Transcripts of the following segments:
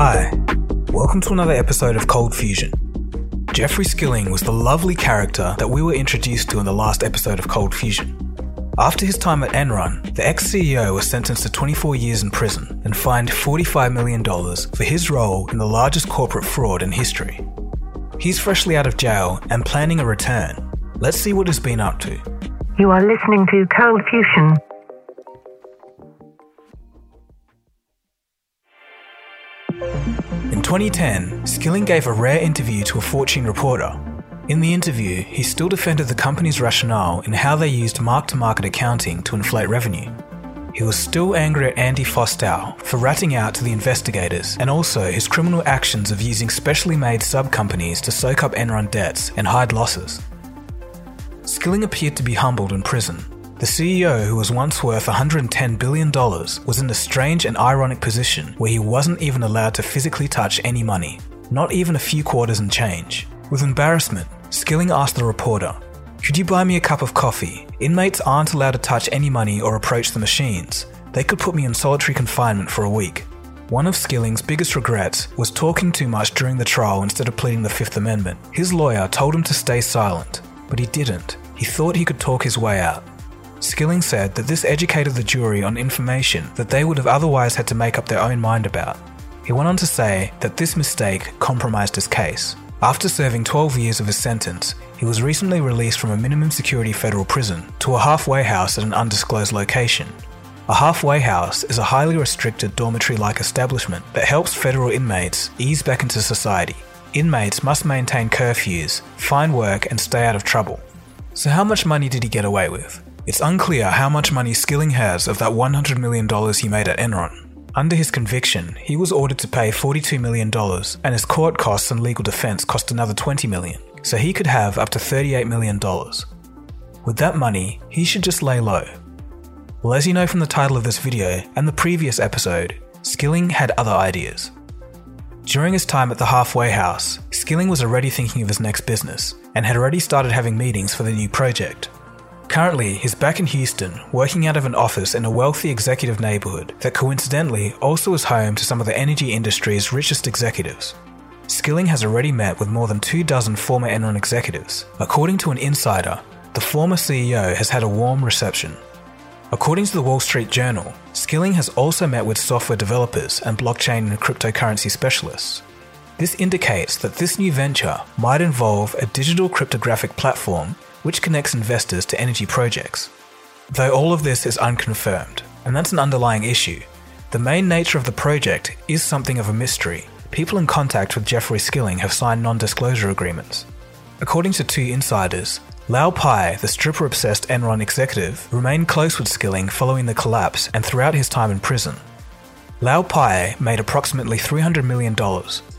Hi, welcome to another episode of Cold Fusion. Jeffrey Skilling was the lovely character that we were introduced to in the last episode of Cold Fusion. After his time at Enron, the ex CEO was sentenced to 24 years in prison and fined $45 million for his role in the largest corporate fraud in history. He's freshly out of jail and planning a return. Let's see what he's been up to. You are listening to Cold Fusion. In 2010, Skilling gave a rare interview to a Fortune reporter. In the interview, he still defended the company's rationale in how they used mark to market accounting to inflate revenue. He was still angry at Andy Fastow for ratting out to the investigators and also his criminal actions of using specially made sub companies to soak up Enron debts and hide losses. Skilling appeared to be humbled in prison. The CEO, who was once worth $110 billion, was in a strange and ironic position where he wasn't even allowed to physically touch any money, not even a few quarters and change. With embarrassment, Skilling asked the reporter, Could you buy me a cup of coffee? Inmates aren't allowed to touch any money or approach the machines. They could put me in solitary confinement for a week. One of Skilling's biggest regrets was talking too much during the trial instead of pleading the Fifth Amendment. His lawyer told him to stay silent, but he didn't. He thought he could talk his way out. Skilling said that this educated the jury on information that they would have otherwise had to make up their own mind about. He went on to say that this mistake compromised his case. After serving 12 years of his sentence, he was recently released from a minimum security federal prison to a halfway house at an undisclosed location. A halfway house is a highly restricted dormitory like establishment that helps federal inmates ease back into society. Inmates must maintain curfews, find work, and stay out of trouble. So, how much money did he get away with? It's unclear how much money Skilling has of that $100 million he made at Enron. Under his conviction, he was ordered to pay $42 million, and his court costs and legal defense cost another 20 million, so he could have up to $38 million. With that money, he should just lay low. Well, as you know from the title of this video and the previous episode, Skilling had other ideas. During his time at the halfway house, Skilling was already thinking of his next business and had already started having meetings for the new project. Currently, he's back in Houston, working out of an office in a wealthy executive neighborhood that coincidentally also is home to some of the energy industry's richest executives. Skilling has already met with more than two dozen former Enron executives. According to an insider, the former CEO has had a warm reception. According to the Wall Street Journal, Skilling has also met with software developers and blockchain and cryptocurrency specialists. This indicates that this new venture might involve a digital cryptographic platform which connects investors to energy projects. Though all of this is unconfirmed, and that's an underlying issue, the main nature of the project is something of a mystery. People in contact with Jeffrey Skilling have signed non disclosure agreements. According to two insiders, Lou Pai, the stripper obsessed Enron executive, remained close with Skilling following the collapse and throughout his time in prison. Lou Pai made approximately $300 million,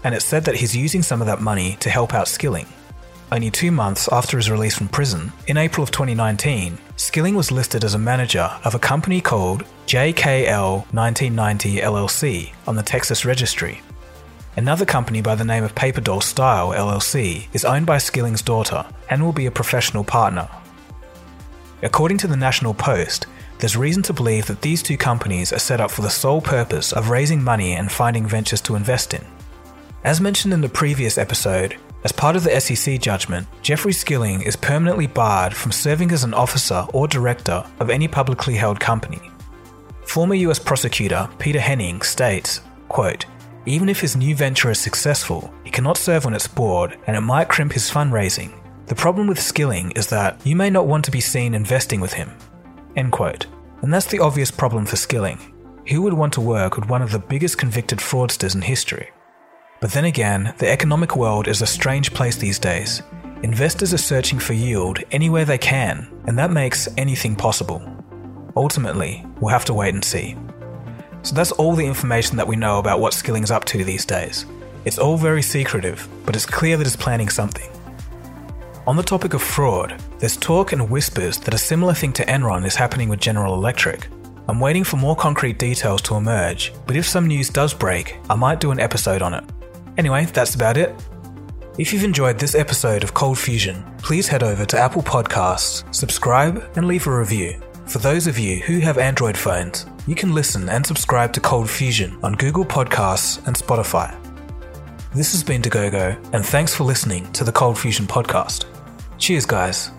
and it's said that he's using some of that money to help out Skilling. Only two months after his release from prison, in April of 2019, Skilling was listed as a manager of a company called JKL 1990 LLC on the Texas Registry. Another company by the name of Paper Doll Style LLC is owned by Skilling's daughter and will be a professional partner. According to the National Post, there's reason to believe that these two companies are set up for the sole purpose of raising money and finding ventures to invest in. As mentioned in the previous episode, as part of the SEC judgment, Jeffrey Skilling is permanently barred from serving as an officer or director of any publicly held company. Former US prosecutor Peter Henning states, quote, even if his new venture is successful, he cannot serve on its board and it might crimp his fundraising. The problem with Skilling is that you may not want to be seen investing with him. End quote. And that's the obvious problem for Skilling. Who would want to work with one of the biggest convicted fraudsters in history? But then again, the economic world is a strange place these days. Investors are searching for yield anywhere they can, and that makes anything possible. Ultimately, we'll have to wait and see. So that's all the information that we know about what Skilling's up to these days. It's all very secretive, but it's clear that it's planning something. On the topic of fraud, there's talk and whispers that a similar thing to Enron is happening with General Electric. I'm waiting for more concrete details to emerge, but if some news does break, I might do an episode on it. Anyway, that's about it. If you've enjoyed this episode of Cold Fusion, please head over to Apple Podcasts, subscribe, and leave a review. For those of you who have Android phones, you can listen and subscribe to Cold Fusion on Google Podcasts and Spotify. This has been Dagogo, and thanks for listening to the Cold Fusion podcast. Cheers, guys.